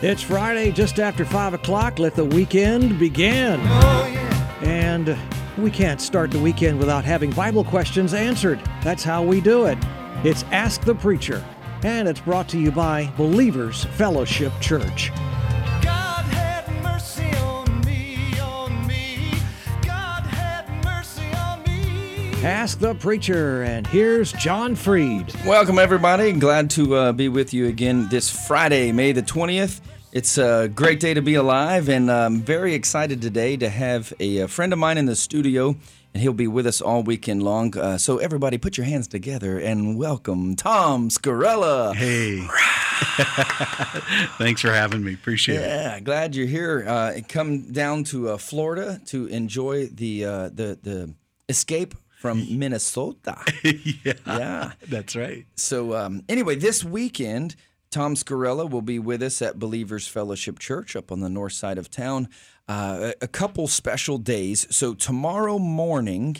It's Friday, just after 5 o'clock. Let the weekend begin. Oh, yeah. And we can't start the weekend without having Bible questions answered. That's how we do it. It's Ask the Preacher, and it's brought to you by Believers Fellowship Church. Ask the Preacher, and here's John Freed. Welcome, everybody. Glad to uh, be with you again this Friday, May the 20th. It's a great day to be alive, and I'm very excited today to have a, a friend of mine in the studio, and he'll be with us all weekend long. Uh, so, everybody, put your hands together and welcome Tom Scarrella. Hey. Thanks for having me. Appreciate yeah, it. Yeah, glad you're here. Uh, come down to uh, Florida to enjoy the uh, the the escape from Minnesota. yeah, yeah, that's right. So, um, anyway, this weekend, Tom Scarrella will be with us at Believers Fellowship Church up on the north side of town. Uh, a, couple special days. So, tomorrow morning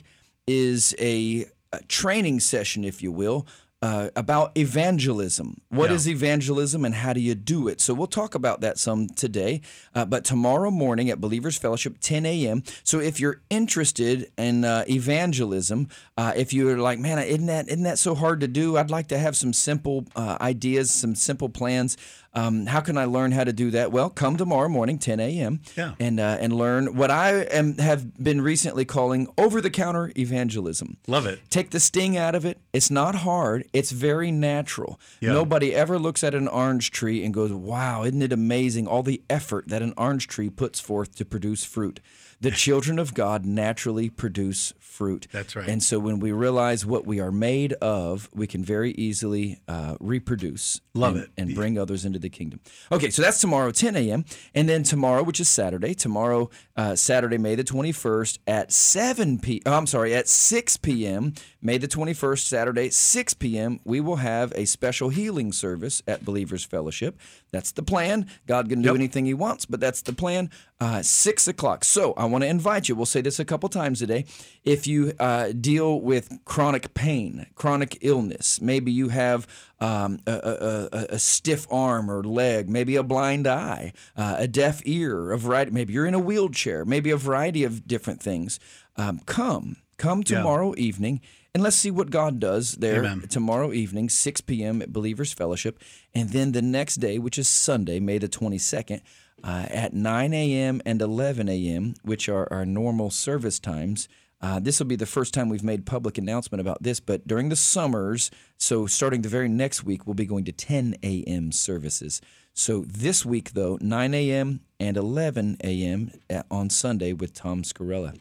is a, a training session, if you will, uh, about evangelism. What yeah. is evangelism and how do you do it? So we'll talk about that some today. Uh, but tomorrow morning at Believers Fellowship, 10 a.m. So if you're interested in uh, evangelism, uh, if you're like, man, isn't that isn't that so hard to do? I'd like to have some simple uh, ideas, some simple plans. Um, how can I learn how to do that? Well, come tomorrow morning, 10 a.m. Yeah. and uh, and learn what I am have been recently calling over the counter evangelism. Love it. Take the sting out of it. It's not hard. It's very natural. Yeah. Nobody ever looks at an orange tree and goes, "Wow, isn't it amazing all the effort that an orange tree puts forth to produce fruit?" The children of God naturally produce fruit. That's right. And so when we realize what we are made of, we can very easily uh, reproduce. Love and, it. And bring others into the kingdom. Okay, so that's tomorrow, 10 a.m. And then tomorrow, which is Saturday, tomorrow, uh, Saturday, May the 21st at 7 p. Oh, I'm sorry, at 6 p.m. May the 21st, Saturday, 6 p.m., we will have a special healing service at Believers Fellowship. That's the plan. God can do yep. anything He wants, but that's the plan. Uh, 6 o'clock. So I want to invite you, we'll say this a couple times today. If you uh, deal with chronic pain, chronic illness, maybe you have um, a, a, a, stiff arm or leg, maybe a blind eye, uh, a deaf ear, a variety, maybe you're in a wheelchair, maybe a variety of different things, um, come. Come tomorrow yeah. evening and let's see what God does there Amen. tomorrow evening, 6 p.m. at Believers Fellowship. And then the next day, which is Sunday, May the 22nd, uh, at 9 a.m. and 11 a.m., which are our normal service times. Uh, this will be the first time we've made public announcement about this, but during the summers, so starting the very next week, we'll be going to 10 a.m. services. So this week, though, 9 a.m. and 11 a.m. on Sunday with Tom Scarrella.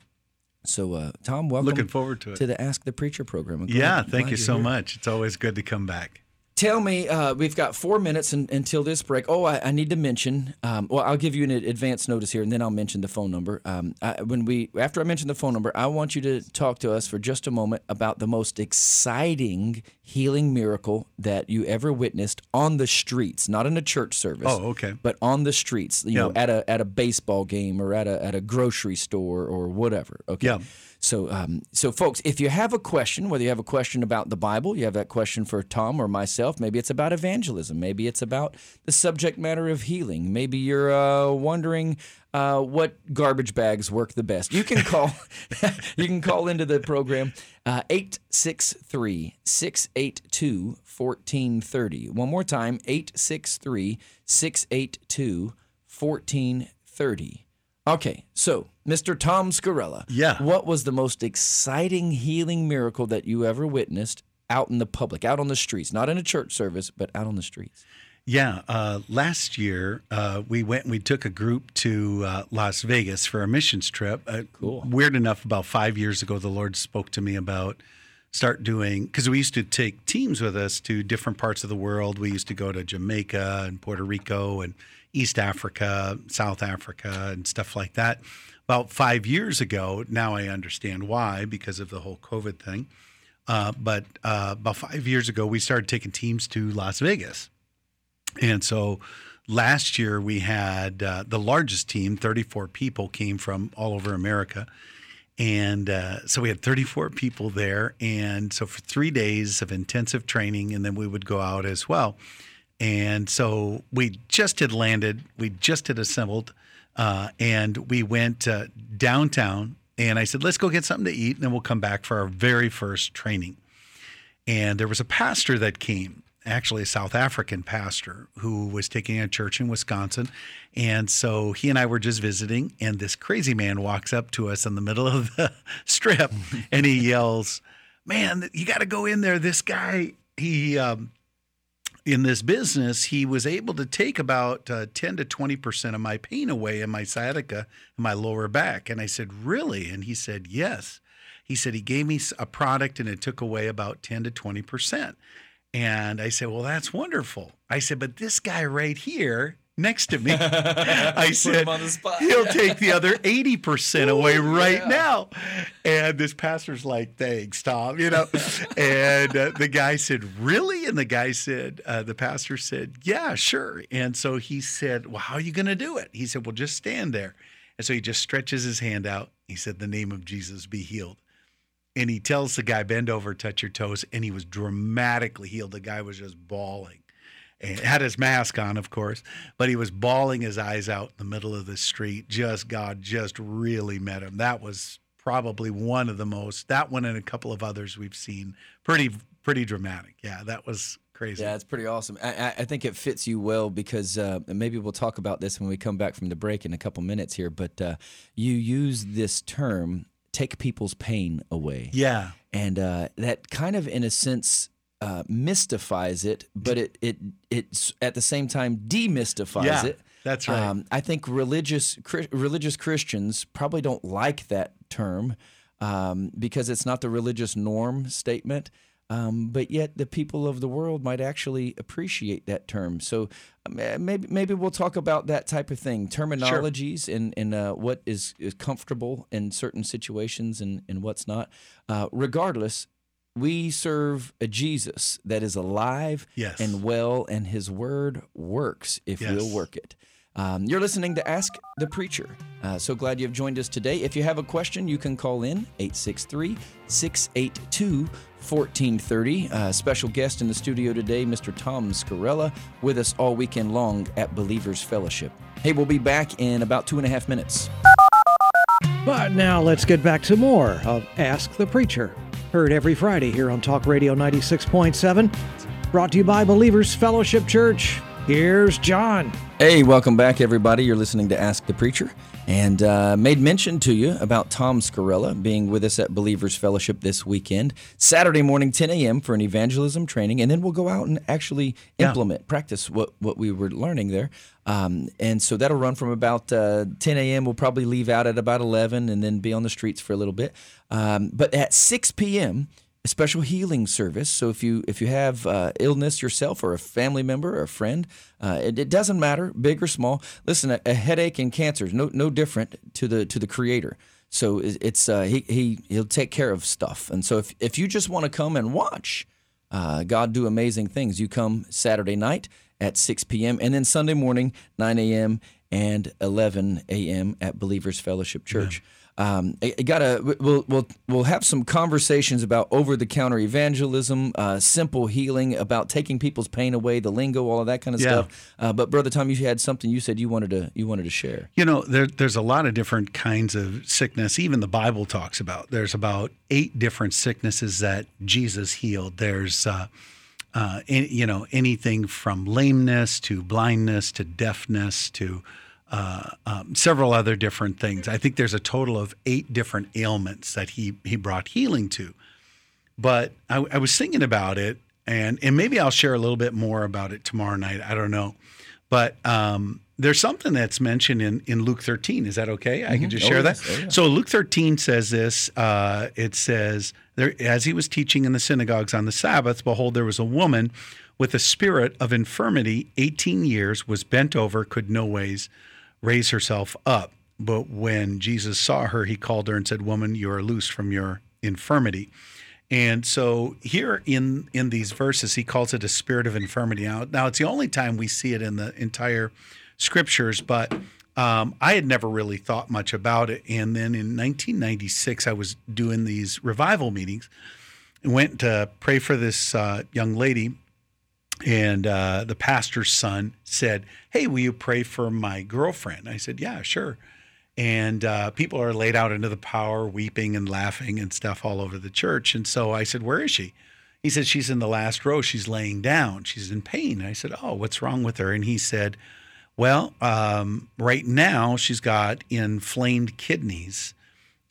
So, uh, Tom, welcome. Looking forward to it. To the Ask the Preacher program. I'm yeah, thank you so here. much. It's always good to come back. Tell me, uh, we've got four minutes in, until this break. Oh, I, I need to mention. Um, well, I'll give you an advance notice here, and then I'll mention the phone number. Um, I, when we after I mention the phone number, I want you to talk to us for just a moment about the most exciting healing miracle that you ever witnessed on the streets, not in a church service. Oh, okay. But on the streets, you yeah. know, at a at a baseball game or at a at a grocery store or whatever. Okay. Yeah. So, um, so folks, if you have a question, whether you have a question about the Bible, you have that question for Tom or myself, maybe it's about evangelism, maybe it's about the subject matter of healing, maybe you're uh, wondering uh, what garbage bags work the best. You can call, you can call into the program uh, 863 682 1430. One more time, 863 682 1430. Okay, so Mr. Tom Scarrella. Yeah. What was the most exciting healing miracle that you ever witnessed out in the public, out on the streets, not in a church service, but out on the streets? Yeah, uh, last year uh, we went and we took a group to uh, Las Vegas for a missions trip. Uh, cool. Weird enough, about five years ago, the Lord spoke to me about start doing because we used to take teams with us to different parts of the world. We used to go to Jamaica and Puerto Rico and East Africa, South Africa, and stuff like that. About five years ago, now I understand why because of the whole COVID thing. Uh, but uh, about five years ago, we started taking teams to Las Vegas. And so last year, we had uh, the largest team, 34 people came from all over America. And uh, so we had 34 people there. And so for three days of intensive training, and then we would go out as well. And so we just had landed, we just had assembled, uh, and we went uh, downtown. And I said, let's go get something to eat, and then we'll come back for our very first training. And there was a pastor that came, actually a South African pastor, who was taking a church in Wisconsin. And so he and I were just visiting, and this crazy man walks up to us in the middle of the strip and he yells, Man, you got to go in there. This guy, he, um, in this business, he was able to take about uh, 10 to 20% of my pain away in my sciatica and my lower back. And I said, Really? And he said, Yes. He said, He gave me a product and it took away about 10 to 20%. And I said, Well, that's wonderful. I said, But this guy right here next to me, I said, he'll take the other 80% away right yeah. now. And this pastor's like, Thanks, Tom, you know. and uh, the guy said, Really? And the guy said, uh, The pastor said, Yeah, sure. And so he said, Well, how are you going to do it? He said, Well, just stand there. And so he just stretches his hand out. He said, The name of Jesus be healed and he tells the guy, bend over, touch your toes. And he was dramatically healed. The guy was just bawling and had his mask on, of course, but he was bawling his eyes out in the middle of the street. Just God just really met him. That was probably one of the most, that one and a couple of others we've seen. Pretty, pretty dramatic. Yeah, that was crazy. Yeah, it's pretty awesome. I, I think it fits you well because uh, maybe we'll talk about this when we come back from the break in a couple minutes here. But uh, you use this term take people's pain away. Yeah. And uh, that kind of, in a sense, uh, mystifies it, but it it it's at the same time demystifies yeah, it. That's right. Um, I think religious religious Christians probably don't like that term um, because it's not the religious norm statement. Um, but yet the people of the world might actually appreciate that term. So uh, maybe maybe we'll talk about that type of thing, terminologies sure. and and uh, what is, is comfortable in certain situations and and what's not. Uh, regardless, we serve a Jesus that is alive yes. and well, and His Word works if yes. we'll work it. Um, you're listening to Ask the Preacher. Uh, so glad you've joined us today. If you have a question, you can call in 863 682 1430. Uh, special guest in the studio today, Mr. Tom Scarrella, with us all weekend long at Believers Fellowship. Hey, we'll be back in about two and a half minutes. But now let's get back to more of Ask the Preacher. Heard every Friday here on Talk Radio 96.7. Brought to you by Believers Fellowship Church. Here's John. Hey, welcome back, everybody. You're listening to Ask the Preacher, and uh, made mention to you about Tom Scarrella being with us at Believers Fellowship this weekend, Saturday morning, 10 a.m. for an evangelism training, and then we'll go out and actually implement, yeah. practice what what we were learning there. Um, and so that'll run from about uh, 10 a.m. We'll probably leave out at about 11, and then be on the streets for a little bit. Um, but at 6 p.m a special healing service. So if you if you have uh, illness yourself or a family member or a friend, uh, it, it, doesn't matter, big or small. Listen, a, a, headache and cancer is no no different to the to the Creator. So it's uh, he he he'll take care of stuff. And so if if you just want to come and watch uh, God do amazing things, you come Saturday night at 6 p.m. and then Sunday morning 9 a.m. and 11 a.m. at Believers Fellowship Church. Yeah. Um, I, I gotta we'll, we'll we'll have some conversations about over the counter evangelism, uh, simple healing, about taking people's pain away, the lingo, all of that kind of yeah. stuff. Uh, but brother Tom, you had something you said you wanted to you wanted to share. You know, there, there's a lot of different kinds of sickness. Even the Bible talks about. There's about eight different sicknesses that Jesus healed. There's uh, uh, any, you know anything from lameness to blindness to deafness to uh, um, several other different things. I think there's a total of eight different ailments that he he brought healing to. But I, I, was thinking about it, and and maybe I'll share a little bit more about it tomorrow night. I don't know, but um, there's something that's mentioned in in Luke 13. Is that okay? I mm-hmm. can just share oh, that. Yes. Oh, yeah. So Luke 13 says this. Uh, it says there as he was teaching in the synagogues on the Sabbath, behold, there was a woman with a spirit of infirmity, 18 years, was bent over, could no ways raise herself up. But when Jesus saw her, he called her and said, Woman, you are loosed from your infirmity. And so here in in these verses, he calls it a spirit of infirmity. Now, now it's the only time we see it in the entire scriptures, but um, I had never really thought much about it. And then in 1996, I was doing these revival meetings and went to pray for this uh, young lady and uh, the pastor's son said, "Hey, will you pray for my girlfriend?" I said, "Yeah, sure." And uh, people are laid out into the power, weeping and laughing and stuff all over the church. And so I said, "Where is she?" He said, "She's in the last row. She's laying down. She's in pain." I said, "Oh, what's wrong with her?" And he said, "Well, um, right now she's got inflamed kidneys."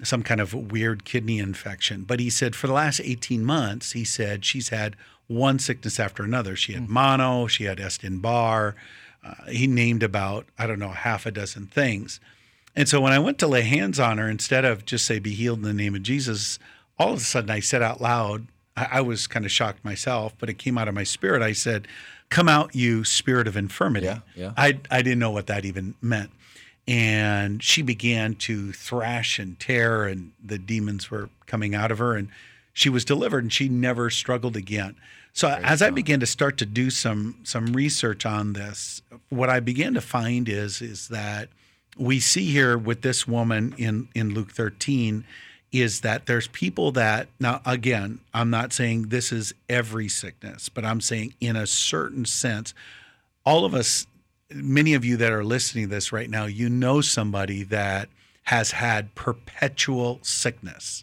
Some kind of weird kidney infection. But he said for the last 18 months, he said she's had one sickness after another. She had mono, she had Epstein Barr. Uh, he named about, I don't know, half a dozen things. And so when I went to lay hands on her, instead of just say, be healed in the name of Jesus, all of a sudden I said out loud, I, I was kind of shocked myself, but it came out of my spirit. I said, Come out, you spirit of infirmity. Yeah, yeah. I, I didn't know what that even meant and she began to thrash and tear and the demons were coming out of her and she was delivered and she never struggled again. So as i began to start to do some some research on this what i began to find is is that we see here with this woman in in luke 13 is that there's people that now again i'm not saying this is every sickness but i'm saying in a certain sense all of us many of you that are listening to this right now, you know somebody that has had perpetual sickness,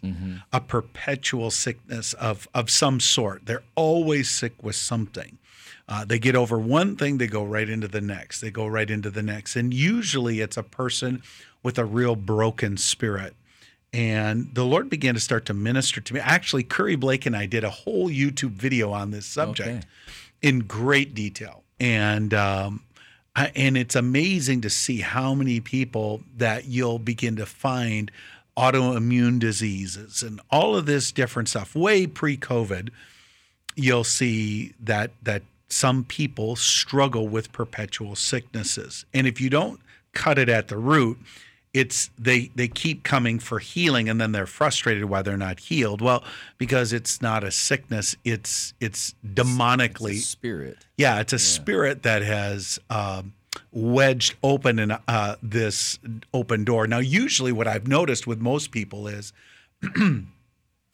a perpetual sickness of, of some sort. They're always sick with something. Uh, they get over one thing, they go right into the next. They go right into the next. And usually it's a person with a real broken spirit. And the Lord began to start to minister to me. Actually, Curry Blake and I did a whole YouTube video on this subject Okay. in great detail. And um, and it's amazing to see how many people that you'll begin to find autoimmune diseases and all of this different stuff. Way pre-COVID, you'll see that that some people struggle with perpetual sicknesses, and if you don't cut it at the root, it's they they keep coming for healing and then they're frustrated why they're not healed well because it's not a sickness it's it's demonically Spirit. yeah, it's a spirit that has um, wedged open in uh, this open door. Now, usually, what I've noticed with most people is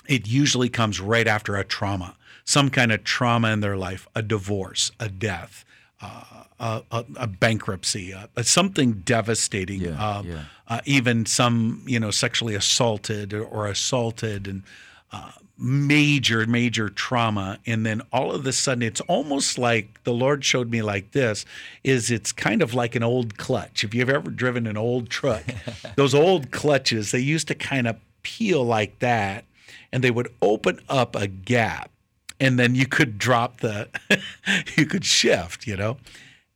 it usually comes right after a trauma, some kind of trauma in their life, a divorce, a death, uh, a, a, a bankruptcy, uh, something devastating. Yeah, uh, yeah. Uh, even some, you know, sexually assaulted or, or assaulted, and uh, major, major trauma. And then all of a sudden, it's almost like the Lord showed me like this: is it's kind of like an old clutch. If you've ever driven an old truck, those old clutches they used to kind of peel like that, and they would open up a gap and then you could drop the you could shift you know?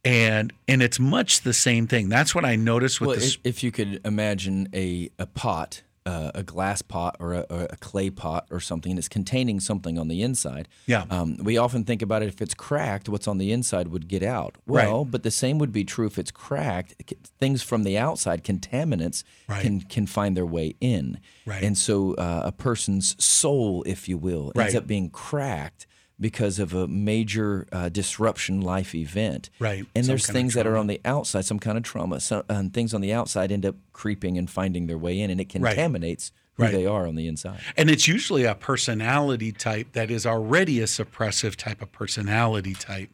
And and it's much the same thing. That's what i noticed with Well, this if, if you could imagine a, a pot, uh, a glass pot or a, or a clay pot or something, and it's containing something on the inside. Yeah. Um, we often think about it if it's cracked, what's on the inside would get out. Right. Well, but the same would be true if it's cracked. Things from the outside, contaminants, Right. can can find their way in. Right. And so uh, a person's soul, if you will, ends Right. up being cracked because of a major uh, disruption life event. Right. And Some there's things that are on the outside, some kind of trauma. So, and things on the outside end up creeping and finding their way in, and it Right. contaminates who Right. they are on the inside. and it's usually a personality type that is already a suppressive type of personality type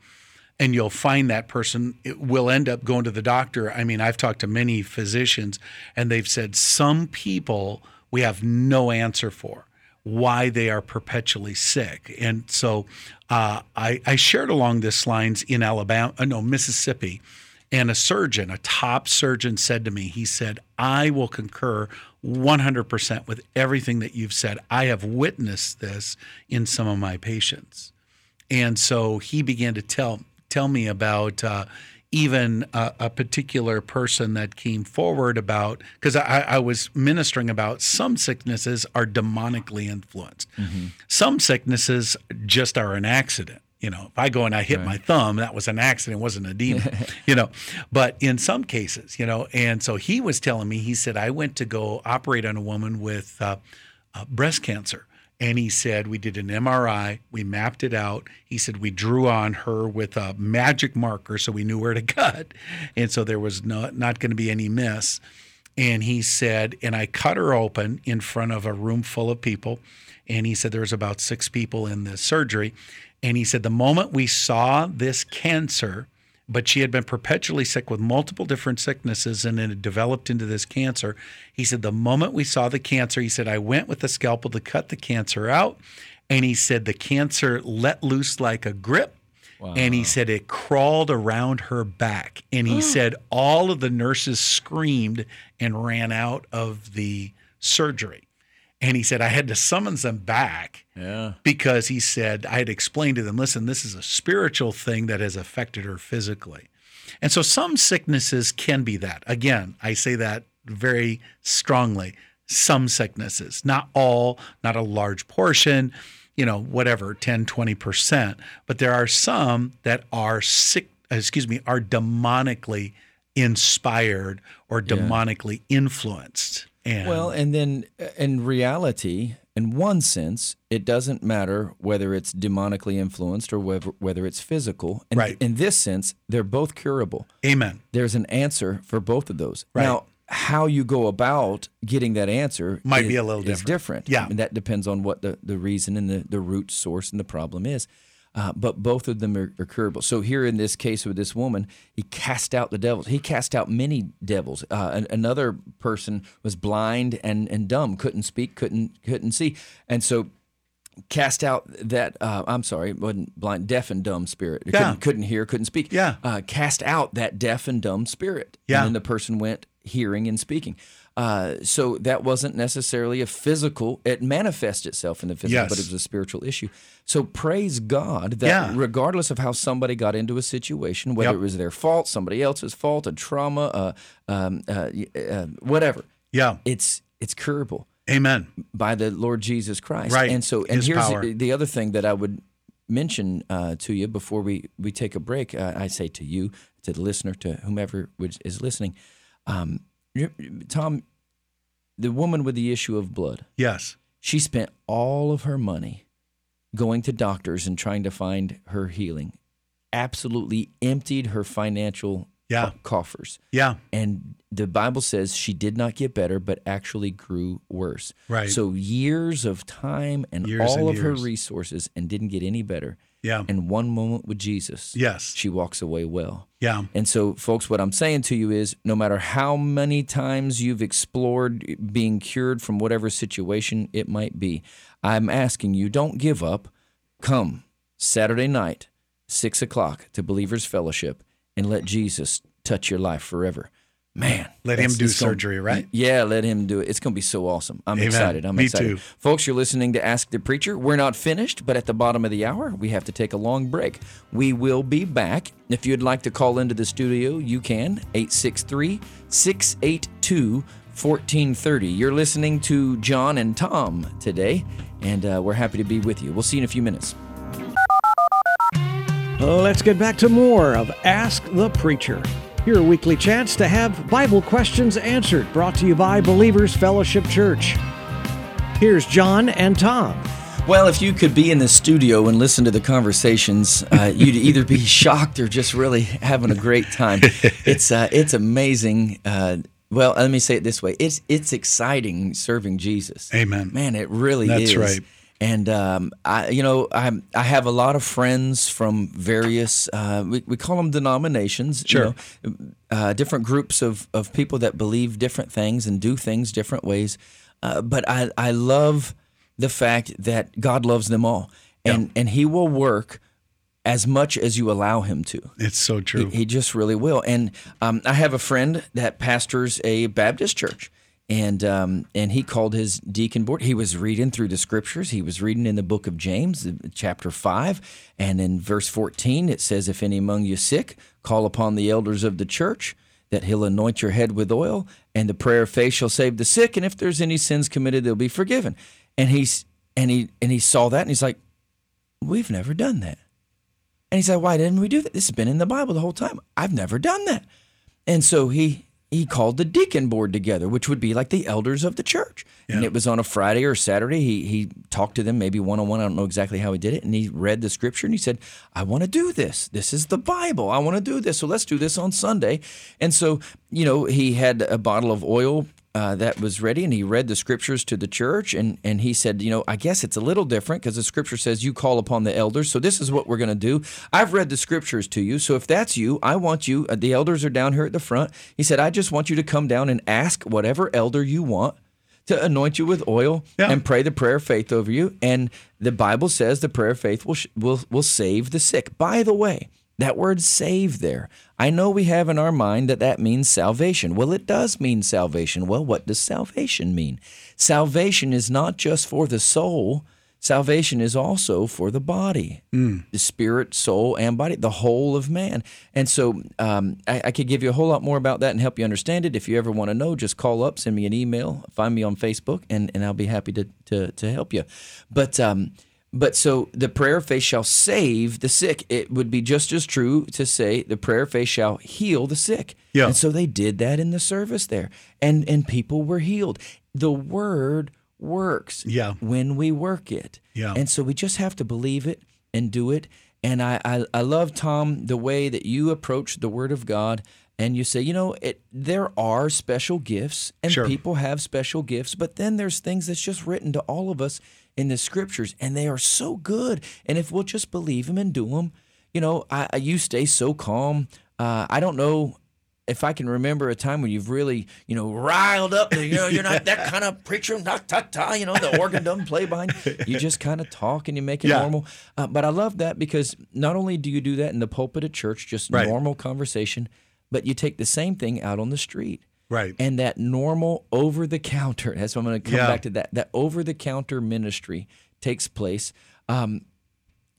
and you'll find that person it will end up going to the doctor i mean i've talked to many physicians and they've said some people we have no answer for why they are perpetually sick and so uh, I, I shared along this lines in alabama uh, no mississippi and a surgeon, a top surgeon, said to me, he said, I will concur 100% with everything that you've said. I have witnessed this in some of my patients. And so he began to tell tell me about uh, even a, a particular person that came forward about because I, I was ministering about some sicknesses are demonically influenced. Some sicknesses just are an accident. You know, if I go and I hit my thumb, that was an accident, it wasn't a demon. you know, but in some cases, you know, and so he was telling me, he said, I went to go operate on a woman with uh, uh, breast cancer. And he said, we did an MRI, we mapped it out. He said, we drew on her with a magic marker so we knew where to cut. And so there was no, not going to be any miss. And he said, and I cut her open in front of a room full of people. And he said there was about six people in the surgery. And he said the moment we saw this cancer, but she had been perpetually sick with multiple different sicknesses and it had developed into this cancer. He said, The moment we saw the cancer, he said, I went with the scalpel to cut the cancer out. And he said, The cancer let loose like a grip. Wow. And he said it crawled around her back. And he oh. said all of the nurses screamed and ran out of the surgery. And he said, I had to summons them back Yeah. because he said, I had explained to them, listen, this is a spiritual thing that has affected her physically. And so some sicknesses can be that. Again, I say that very strongly. Some sicknesses, not all, not a large portion, you know, whatever, 10, 20%. But there are some that are sick, excuse me, are demonically inspired or demonically influenced. And Well, and then uh, in reality, in one sense, it doesn't matter whether it's demonically influenced or whether, whether it's physical. And Right. In this sense, they're both curable. amen. There's an answer for both of those. Right. Now, how you go about getting that answer Might is, be a little is different. different. Yeah. And that depends on what the, the reason and the, the root source and the problem is. Uh, but both of them are, are curable. So here in this case with this woman, he cast out the devils. He cast out many devils. Uh, an, another person was blind and, and dumb, couldn't speak, couldn't couldn't see, and so cast out that uh, I'm sorry, wasn't blind, deaf and dumb spirit. Yeah. Couldn't, couldn't hear, couldn't speak. Yeah. Uh, cast out that deaf and dumb spirit. Yeah. And then the person went hearing and speaking. Uh, so that wasn't necessarily a physical. It manifests itself in the physical, Yes. but it was a spiritual issue. So praise God that Yeah. regardless of how somebody got into a situation, whether Yep. it was their fault, somebody else's fault, a trauma, uh, um, uh, uh, whatever, Yeah. it's it's curable Amen. by the Lord Jesus Christ. Right. And so, and His here's the, the other thing that I would mention uh, to you before we, we take a break. Uh, I say to you, to the listener, to whomever is listening. Um, Tom, the woman with the issue of blood, Yes. she spent all of her money going to doctors and trying to find her healing. Absolutely emptied her financial Yeah. coffers. Yeah. And the Bible says she did not get better, but actually grew worse. Right. So years of time and Years all and of her resources and didn't get any better. Yeah. And one moment with Jesus, Yes. she walks away well. Yeah. And so, folks, what I'm saying to you is no matter how many times you've explored being cured from whatever situation it might be, I'm asking you, don't give up. Come Saturday night, 6 o'clock, to Believers Fellowship and let Jesus touch your life forever. Man, Let him do it's gonna- surgery, right? Yeah, let him do it. It's going to be so awesome. I'm Amen. excited. I'm Me excited. too. Folks, you're listening to Ask the Preacher. We're not finished, but at the bottom of the hour, we have to take a long break. We will be back. If you'd like to call into the studio, you can. 863 682 1430. You're listening to John and Tom today, and uh, we're happy to be with you. We'll see you in a few minutes. Let's get back to more of Ask the Preacher. Your weekly chance to have Bible questions answered, brought to you by Believers Fellowship Church. Here's John and Tom. Well, if you could be in the studio and listen to the conversations, uh, you'd either be shocked or just really having a great time. It's uh, it's amazing. Uh, well, let me say it this way: it's it's exciting serving Jesus. Amen. Man, it really That's is. That's right. And um, I, you know, I I have a lot of friends from various uh, we, we call them denominations. Sure. You know, uh, different groups of, of people that believe different things and do things different ways. Uh, but I I love the fact that God loves them all, and and He will work as much as you allow Him to. It's so true. He just really will. And um, I have a friend that pastors a Baptist church, and um, and he called his deacon board. He was reading through the scriptures. He was reading in the book of James, chapter five, and in verse fourteen it says, "If any among you sick, call upon the elders of the church." That he'll anoint your head with oil, and the prayer of faith shall save the sick. And if there's any sins committed, they'll be forgiven. And he's and he and he saw that, and he's like, "We've never done that." And he said, Why didn't we do that? This has been in the Bible the whole time. I've never done that. And so he he called the deacon board together, which would be like the elders of the church. And it was on a Friday or Saturday. He he talked to them maybe one on one. I don't know exactly how he did it. And he read the scripture and he said, I want to do this. This is the Bible. I want to do this. So let's do this on Sunday. And so, you know, he had a bottle of oil uh, that was ready and he read the scriptures to the church and, and he said, you know, I guess it's a little different because the scripture says you call upon the elders. So this is what we're going to do. I've read the scriptures to you. So if that's you, I want you, uh, the elders are down here at the front. He said, I just want you to come down and ask whatever elder you want to anoint you with oil Yeah. and pray the prayer of faith over you. And the Bible says the prayer of faith will, sh- will, will save the sick. By the way, that word save there, I know we have in our mind that that means salvation. Well, it does mean salvation. Well, what does salvation mean? Salvation is not just for the soul. Salvation is also for the body, the spirit, soul, and body, the whole of man. And so um, I, I could give you a whole lot more about that and help you understand it. If you ever want to know, just call up, send me an email, find me on Facebook, and, and I'll be happy to, to, to help you. But um, but so the prayer of faith shall save the sick. It would be just as true to say the prayer of faith shall heal the sick. Yeah. And so they did that in the service there, and and people were healed. The word works Yeah. when we work it. Yeah. And so we just have to believe it and do it. And I, I, I love, Tom, the way that you approach the Word of God and you say, you know, it there are special gifts and Sure. people have special gifts, but then there's things that's just written to all of us in the scriptures and they are so good. And if we'll just believe them and do them, you know, I, I you stay so calm. Uh, I don't know if I can remember a time when you've really, you know, riled up. You know, you're not that kind of preacher, not ta ta. You know, the organ doesn't play behind. You just kind of talk and you make it Yeah. normal. Uh, but I love that because not only do you do that in the pulpit at church, just Right. normal conversation, but you take the same thing out on the street. Right. And that normal over the counter, that's what I'm going to come Yeah. back to that. That over the counter ministry takes place. Um,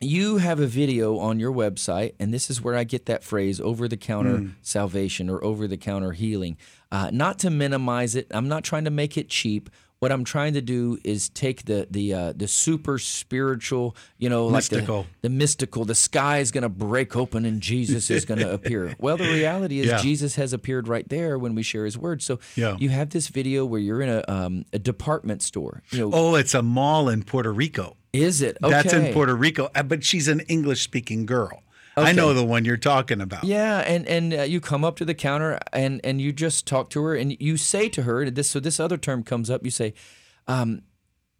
you have a video on your website, and this is where I get that phrase over the counter Hmm. salvation or over the counter healing. Uh, not to minimize it, I'm not trying to make it cheap. What I'm trying to do is take the the uh, the super spiritual, you know, like Mystical. the, the mystical. The sky is going to break open and Jesus is going to appear. Well, the reality is Yeah. Jesus has appeared right there when we share His word. So Yeah. you have this video where you're in a um, a department store. You know, Oh, it's a mall in Puerto Rico. is it? Okay. That's in Puerto Rico, uh, but she's an English speaking girl. I know the one you're talking about. Yeah, and and uh, you come up to the counter and and you just talk to her and you say to her this. So this other term comes up. You say, um,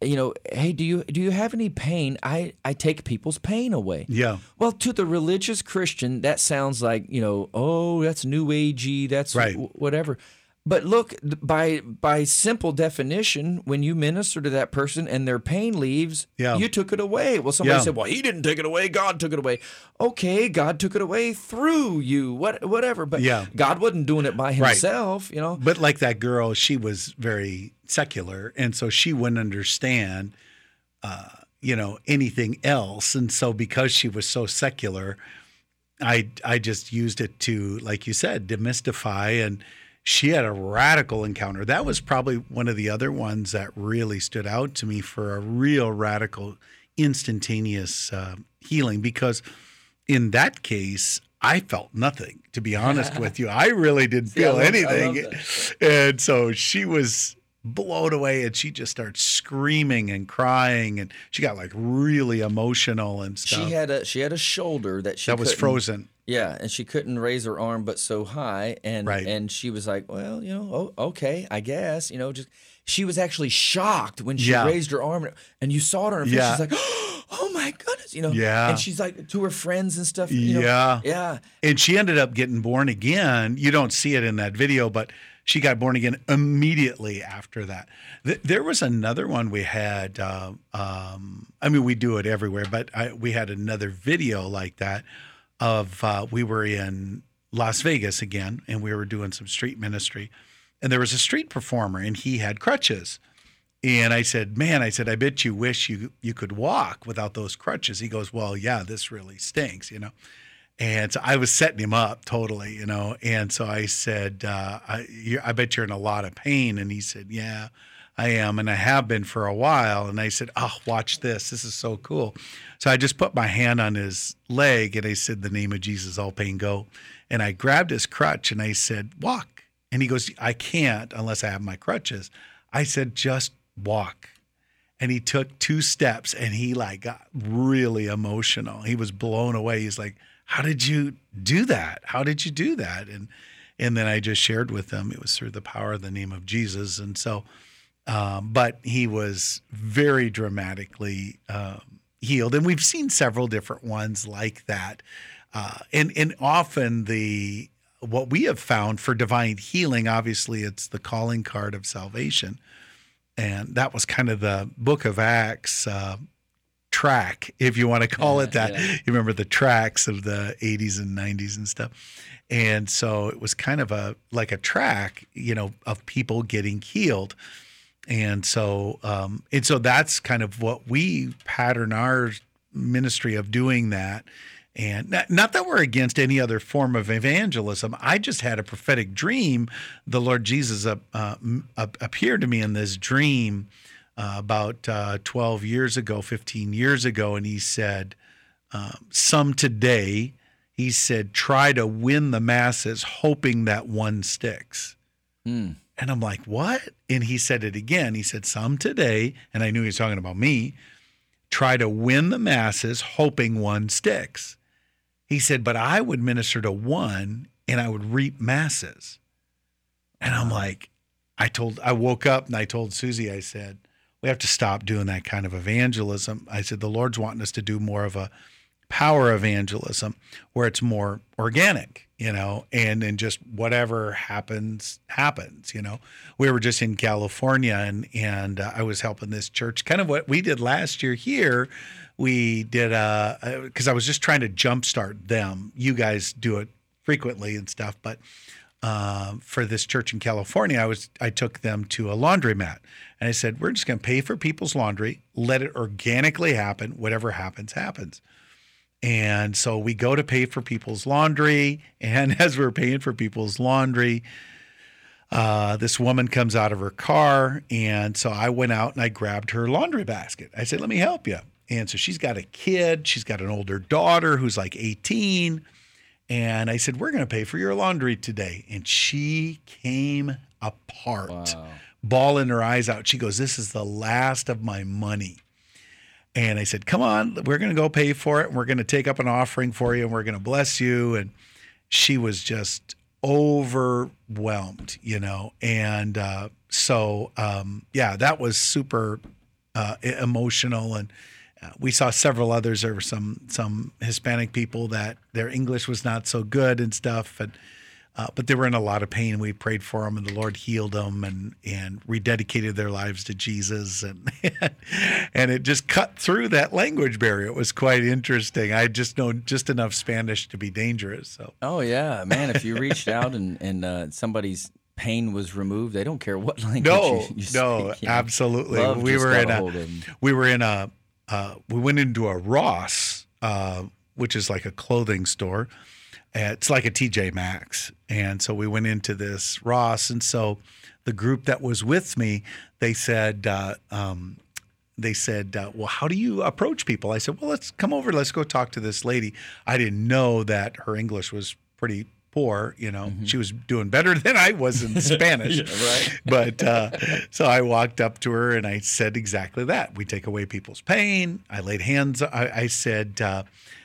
you know, hey, do you do you have any pain? I I take people's pain away. Yeah. Well, to the religious Christian, that sounds like you know, oh, that's new agey. That's Right. whatever. But look, by by simple definition, when you minister to that person and their pain leaves, Yeah. you took it away. Well, somebody Yeah. said, "Well, he didn't take it away. God took it away." Okay, God took it away through you. What, whatever. But Yeah. God wasn't doing it by himself. You know. But like that girl, she was very secular, and so she wouldn't understand, uh, you know, anything else. And so because she was so secular, I I just used it to, like you said, demystify. And she had a radical encounter. That was probably one of the other ones that really stood out to me for a real radical, instantaneous uh, healing because in that case. I felt nothing, to be honest with you. I really didn't See, feel love- anything. And so she was blown away and she just starts screaming and crying and she got like really emotional and stuff. She had a she had a shoulder that she that was frozen. Yeah, and she couldn't raise her arm but so high and Right. and she was like, "Well, you know, oh, okay, I guess, you know, just she was actually shocked when she Yeah. raised her arm and you saw it on her face. Yeah. She's like, "Oh my goodness," you know. Yeah. And she's like to her friends and stuff, you know. Yeah. Yeah. And she ended up getting born again. You don't see it in that video, but she got born again immediately after that. Th- there was another one we had. Uh, um, I mean, we do it everywhere, but I, we had another video like that. Of uh, we were in Las Vegas again, and we were doing some street ministry, and there was a street performer, and he had crutches. And I said, "Man, I said, I bet you wish you you could walk without those crutches." He goes, "Well, yeah, this really stinks, you know." And so I was setting him up totally, you know. And so I said, uh, I, I bet you're in a lot of pain. And he said, Yeah, I am. And I have been for a while. And I said, Oh, watch this. This is so cool. So I just put my hand on his leg and I said, The name of Jesus, all pain go. And I grabbed his crutch and I said, Walk. And he goes, I can't unless I have my crutches. I said, just walk. And he took two steps and he like got really emotional. He was blown away. He's like, How did you do that? How did you do that? And and then I just shared with him it was through the power of the name of Jesus. And so um, but he was very dramatically um, healed. And we've seen several different ones like that. Uh, and and often the what we have found for divine healing, obviously, it's the calling card of salvation, and that was kind of the Book of Acts uh, track, if you want to call yeah, it that. Yeah. You remember the tracks of the '80s and '90s and stuff, and so it was kind of a like a track, you know, of people getting healed. And so, um, and so that's kind of what we pattern our ministry of doing that and not, not, that we're against any other form of evangelism. I just had a prophetic dream. The Lord Jesus uh, uh, appeared to me in this dream uh, about uh, 12 years ago, 15 years ago, and he said, um, Some today, he said, try to win the masses, hoping that one sticks. Mm. And I'm like, What? And he said it again. He said, Some today, and I knew he was talking about me, try to win the masses, hoping one sticks. He said, but I would minister to one and I would reap masses. And I'm like, I told, I woke up and I told Susie, I said, we have to stop doing that kind of evangelism. I said, the Lord's wanting us to do more of a power evangelism where it's more organic, you know, and then just whatever happens, happens, you know. We were just in California and, and uh, I was helping this church, kind of what we did last year here we did a because I was just trying to jumpstart them. You guys do it frequently and stuff, but uh, for this church in California, I was I took them to a laundromat and I said, "We're just going to pay for people's laundry, let it organically happen. Whatever happens, happens." And so we go to pay for people's laundry, and as we're paying for people's laundry, uh, this woman comes out of her car, and so I went out and I grabbed her laundry basket. I said, "Let me help you." And so she's got a kid, she's got an older daughter who's like 18. And I said, We're going to pay for your laundry today. And she came apart, wow. bawling her eyes out. She goes, This is the last of my money. And I said, Come on, we're going to go pay for it. And we're going to take up an offering for you and we're going to bless you. And she was just overwhelmed, you know. And uh, so, um, yeah, that was super uh, emotional. And uh, we saw several others. There were some some Hispanic people that their English was not so good and stuff, and uh, but they were in a lot of pain. We prayed for them, and the Lord healed them and and rededicated their lives to Jesus, and and it just cut through that language barrier. It was quite interesting. I just know just enough Spanish to be dangerous. So. Oh yeah, man! If you reached out and and uh, somebody's pain was removed, they don't care what language. No, you, you no, speak, absolutely. We were in a we were in a uh, we went into a Ross, uh, which is like a clothing store. It's like a TJ Maxx. And so we went into this Ross. And so the group that was with me, they said, uh, um, they said, uh, well, how do you approach people? I said, well, let's come over. Let's go talk to this lady. I didn't know that her English was pretty poor. You know, mm-hmm. she was doing better than I was in Spanish. yeah, right. but uh, so I walked up to her and I said exactly that. We take away people's pain. I laid hands. I, I said.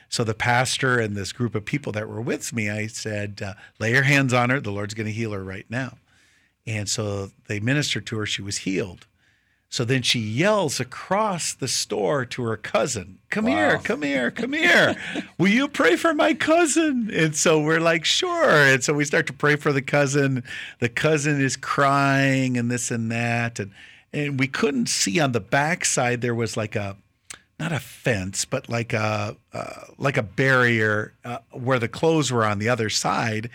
So the pastor and this group of people that were with me, I said, uh, "Lay your hands on her. The Lord's going to heal her right now." And so they ministered to her. She was healed. So then she yells across the store to her cousin, Come wow. here, come here, come here. Will you pray for my cousin? And so we're like, Sure. And so we start to pray for the cousin. The cousin is crying and this and that. And, and we couldn't see on the backside, there was like a, not a fence, but like a, uh, like a barrier uh, where the clothes were on the other side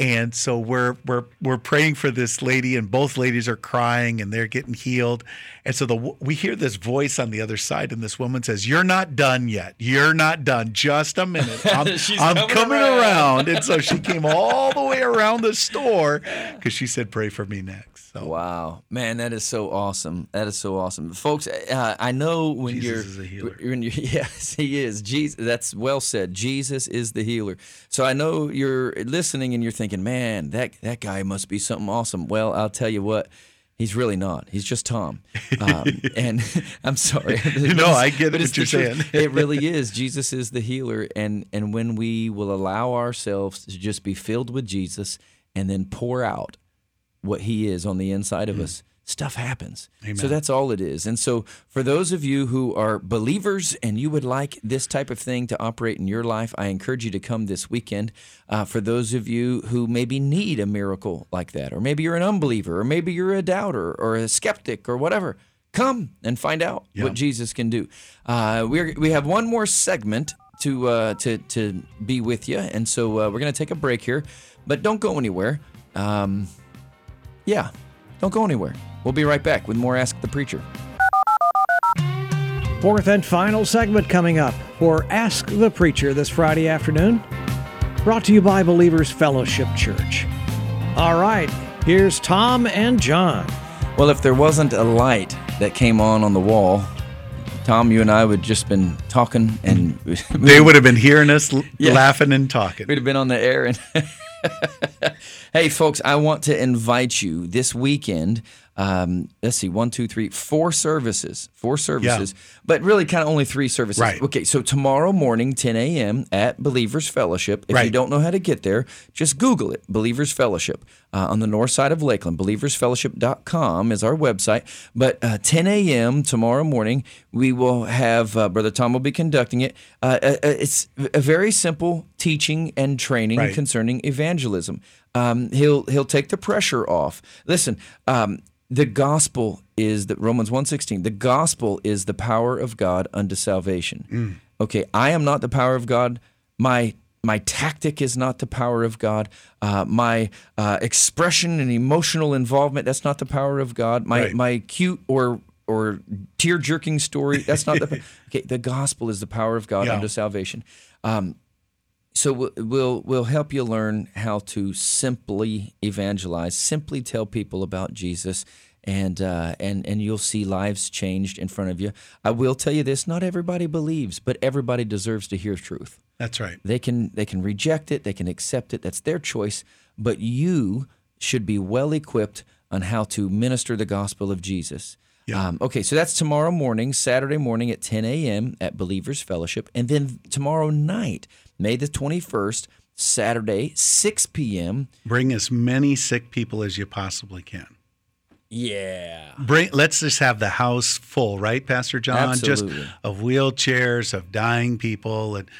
and so we're we're we're praying for this lady, and both ladies are crying, and they're getting healed. And so the we hear this voice on the other side, and this woman says, "You're not done yet. You're not done. Just a minute. I'm, I'm coming, coming around. around." and so she came all the way around the store because she said, "Pray for me next." So. Wow, man, that is so awesome. That is so awesome, folks. Uh, I know when Jesus you're, when you're, yes, he is. Jesus, that's well said. Jesus is the healer. So I know you're listening and you're thinking thinking, man, that that guy must be something awesome. Well, I'll tell you what. He's really not. He's just Tom. Um, and I'm sorry. no, I get But what you're saying. it really is. Jesus is the healer, and and when we will allow ourselves to just be filled with Jesus, and then pour out what He is on the inside of us, stuff happens. So that's all it is. And so for those of you who are believers and you would like this type of thing to operate in your life, I encourage you to come this weekend. Uh, for those of you who maybe need a miracle like that, or maybe you're an unbeliever, or maybe you're a doubter, or a skeptic, or whatever. Come and find out what Jesus can do. Uh, we we have one more segment to uh, to to be with you, and so uh, we're going to take a break here, but don't go anywhere. Um, yeah, don't go anywhere. We'll be right back with more Ask the Preacher. Fourth and final segment coming up for Ask the Preacher this Friday afternoon. Brought to you by Believers Fellowship Church. All right, here's Tom and John. Well, if there wasn't a light that came on on the wall, Tom, you and I would just been talking, and They would have been hearing us l- Yeah. laughing and talking. We'd have been on the air. And hey, folks, I want to invite you this weekend. Um, let's see, one, two, three, four services, four services, but really kind of only three services. Right. Okay, so tomorrow morning, 10 a.m. at Believers Fellowship. If you don't know how to get there, just Google it, Believers Fellowship, uh, on the north side of Lakeland. BelieversFellowship.com is our website. But uh, 10 a.m. tomorrow morning, we will have uh, Brother Tom will be conducting it. Uh, uh, it's a very simple teaching and training Right. concerning evangelism. Um, he'll he'll take the pressure off. Listen, um, the gospel is that Romans 1:16. The gospel is the power of God unto salvation. Okay, I am not the power of God. My my tactic is not the power of God. Uh, my uh, expression and emotional involvement that's not the power of God. My Right. my cute or or tear jerking story that's not the okay. The gospel is the power of God Yeah. unto salvation. Um, so we'll, we'll we'll help you learn how to simply evangelize, simply tell people about Jesus, and uh, and and you'll see lives changed in front of you. I will tell you this: not everybody believes, but everybody deserves to hear truth. That's right. They can they can reject it, they can accept it. That's their choice. But you should be well equipped on how to minister the gospel of Jesus. Yeah. Um, okay, so that's tomorrow morning, Saturday morning at 10 a.m. at Believers Fellowship, and then tomorrow night, May the 21st, Saturday, 6 p.m. Bring as many sick people as you possibly can. Yeah. Bring. Let's just have the house full, right, Pastor John? Absolutely. Just of wheelchairs, of dying people, and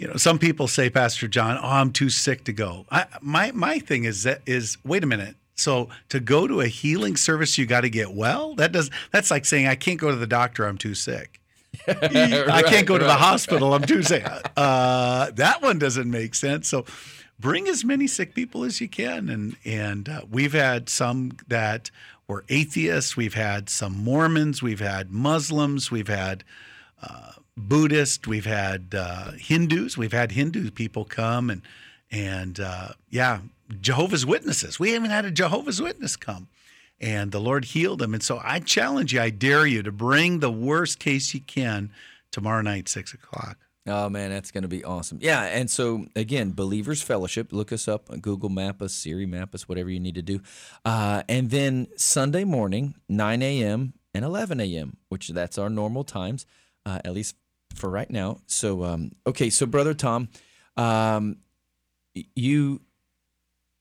you know, some people say, Pastor John, oh, I'm too sick to go. I, my my thing is that is wait a minute. So to go to a healing service, you got to get well. That does. That's like saying I can't go to the doctor. I'm too sick. I can't go to the hospital. I'm too sick. Uh, that one doesn't make sense. So bring as many sick people as you can. And and uh, we've had some that were atheists. We've had some Mormons. We've had Muslims. We've had uh, Buddhists. We've had uh, Hindus. We've had Hindu people come and and uh, yeah, Jehovah's Witnesses. We even had a Jehovah's Witness come and the Lord healed him. And so I challenge you, I dare you to bring the worst case you can tomorrow night, six o'clock. Oh man, that's going to be awesome. Yeah, and so again, Believers Fellowship. Look us up Google Map us, Siri Map us, whatever you need to do. Uh, and then Sunday morning, 9 a.m. and 11 a.m., which that's our normal times, uh, at least for right now. So um, okay, so brother Tom, um, you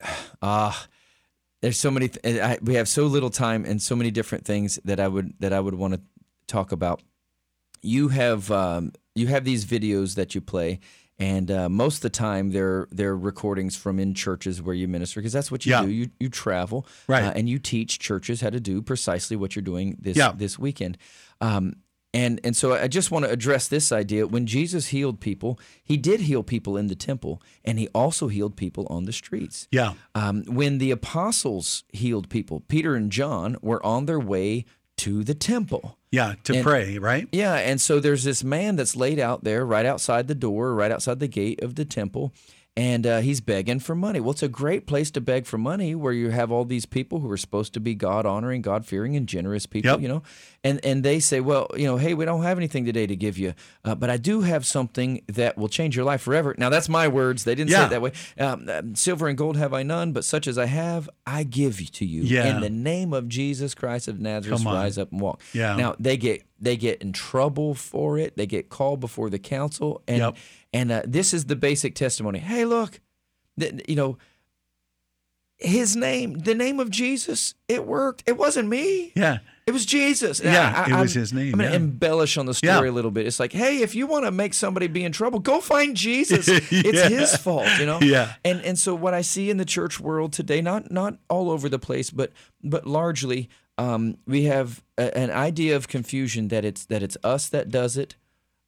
ah. there's so many. Th- I, we have so little time and so many different things that I would that I would want to talk about. You have um, you have these videos that you play, and uh, most of the time they're they're recordings from in churches where you minister because that's what you Yeah. do. You you travel, Right. uh, and you teach churches how to do precisely what you're doing this Yeah. this weekend. Um, and and so I just want to address this idea. When Jesus healed people, he did heal people in the temple, and he also healed people on the streets. Yeah. Um, when the apostles healed people, Peter and John were on their way to the temple. Yeah. To And- pray, right? Yeah, and so there's this man that's laid out there right outside the door, right outside the gate of the temple, and uh, he's begging for money. Well, it's a great place to beg for money where you have all these people who are supposed to be God honoring, God fearing, and generous people, Yep. you know, and and they say, well, you know, hey, we don't have anything today to give you, uh, but I do have something that will change your life forever. Now, that's my words. They didn't say it that way. Um, um, Silver and gold have I none, but such as I have, I give to you. Yeah. In the name of Jesus Christ of Nazareth, rise up and walk. Yeah. Now they get they get in trouble for it. They get called before the council, and Yep. and uh, this is the basic testimony. Hey, look, th- you know, his name, the name of Jesus, it worked. It wasn't me. Yeah. It was Jesus. And Yeah, it was I'm- his name, I'm going to yeah. embellish on the Yeah. story a little bit. It's like, hey, if you want to make somebody be in trouble, go find Jesus. It's his fault, you know. Yeah. And and so what I see in the church world today, not not all over the place, but but largely, um, we have a, an idea of confusion that it's that it's us that does it,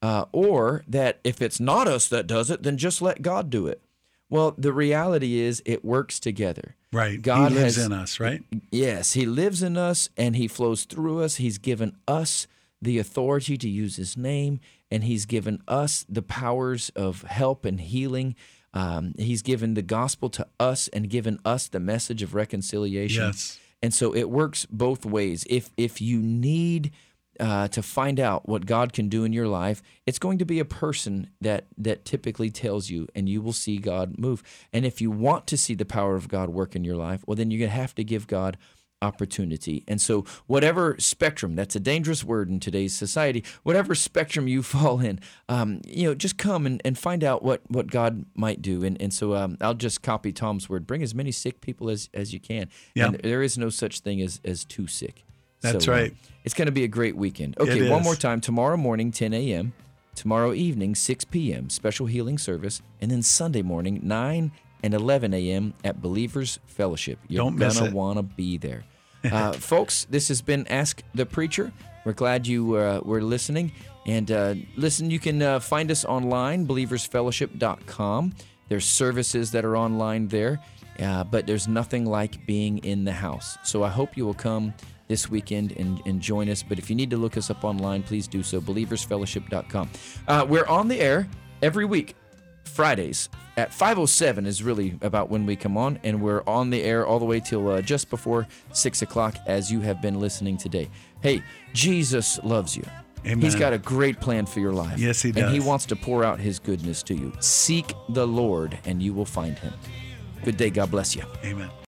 uh, or that if it's not us that does it, then just let God do it. Well, the reality is it works together. Right. God he lives has- in us, right? Yes, he lives in us and he flows through us. He's given us the authority to use his name and he's given us the powers of help and healing. Um, he's given the gospel to us and given us the message of reconciliation. Yes. And so it works both ways. If if you need uh, to find out what God can do in your life, it's going to be a person that that typically tells you, and you will see God move. And if you want to see the power of God work in your life, well, then you're gonna have to give God opportunity. And so, whatever spectrum, that's a dangerous word in today's society, whatever spectrum you fall in, um, you know, just come and, and find out what, what God might do. And, and so um, I'll just copy Tom's word bring as many sick people as, as you can. Yeah. And there is no such thing as, as too sick. That's So, right. it's going to be a great weekend. Okay, one more time. Tomorrow morning, 10 a.m. Tomorrow evening, 6 p.m., special healing service. And then Sunday morning, 9 and 11 a.m. at Believers Fellowship. You're Don't miss gonna it. to be there. Uh, folks, this has been Ask the Preacher. We're glad you uh, were listening. And uh, listen, you can uh, find us online, believersfellowship.com. There's services that are online there, uh, but there's nothing like being in the house. So I hope you will come this weekend and, and join us. But if you need to look us up online, please do so, believersfellowship.com. Uh, we're on the air every week. Fridays at 5:07 is really about when we come on, and we're on the air all the way till uh, just before six o'clock, as you have been listening today. Hey, Jesus loves you. Amen. He's got a great plan for your life. Yes, he does. And he wants to pour out his goodness to you. Seek the Lord, and you will find him. Good day. God bless you. Amen.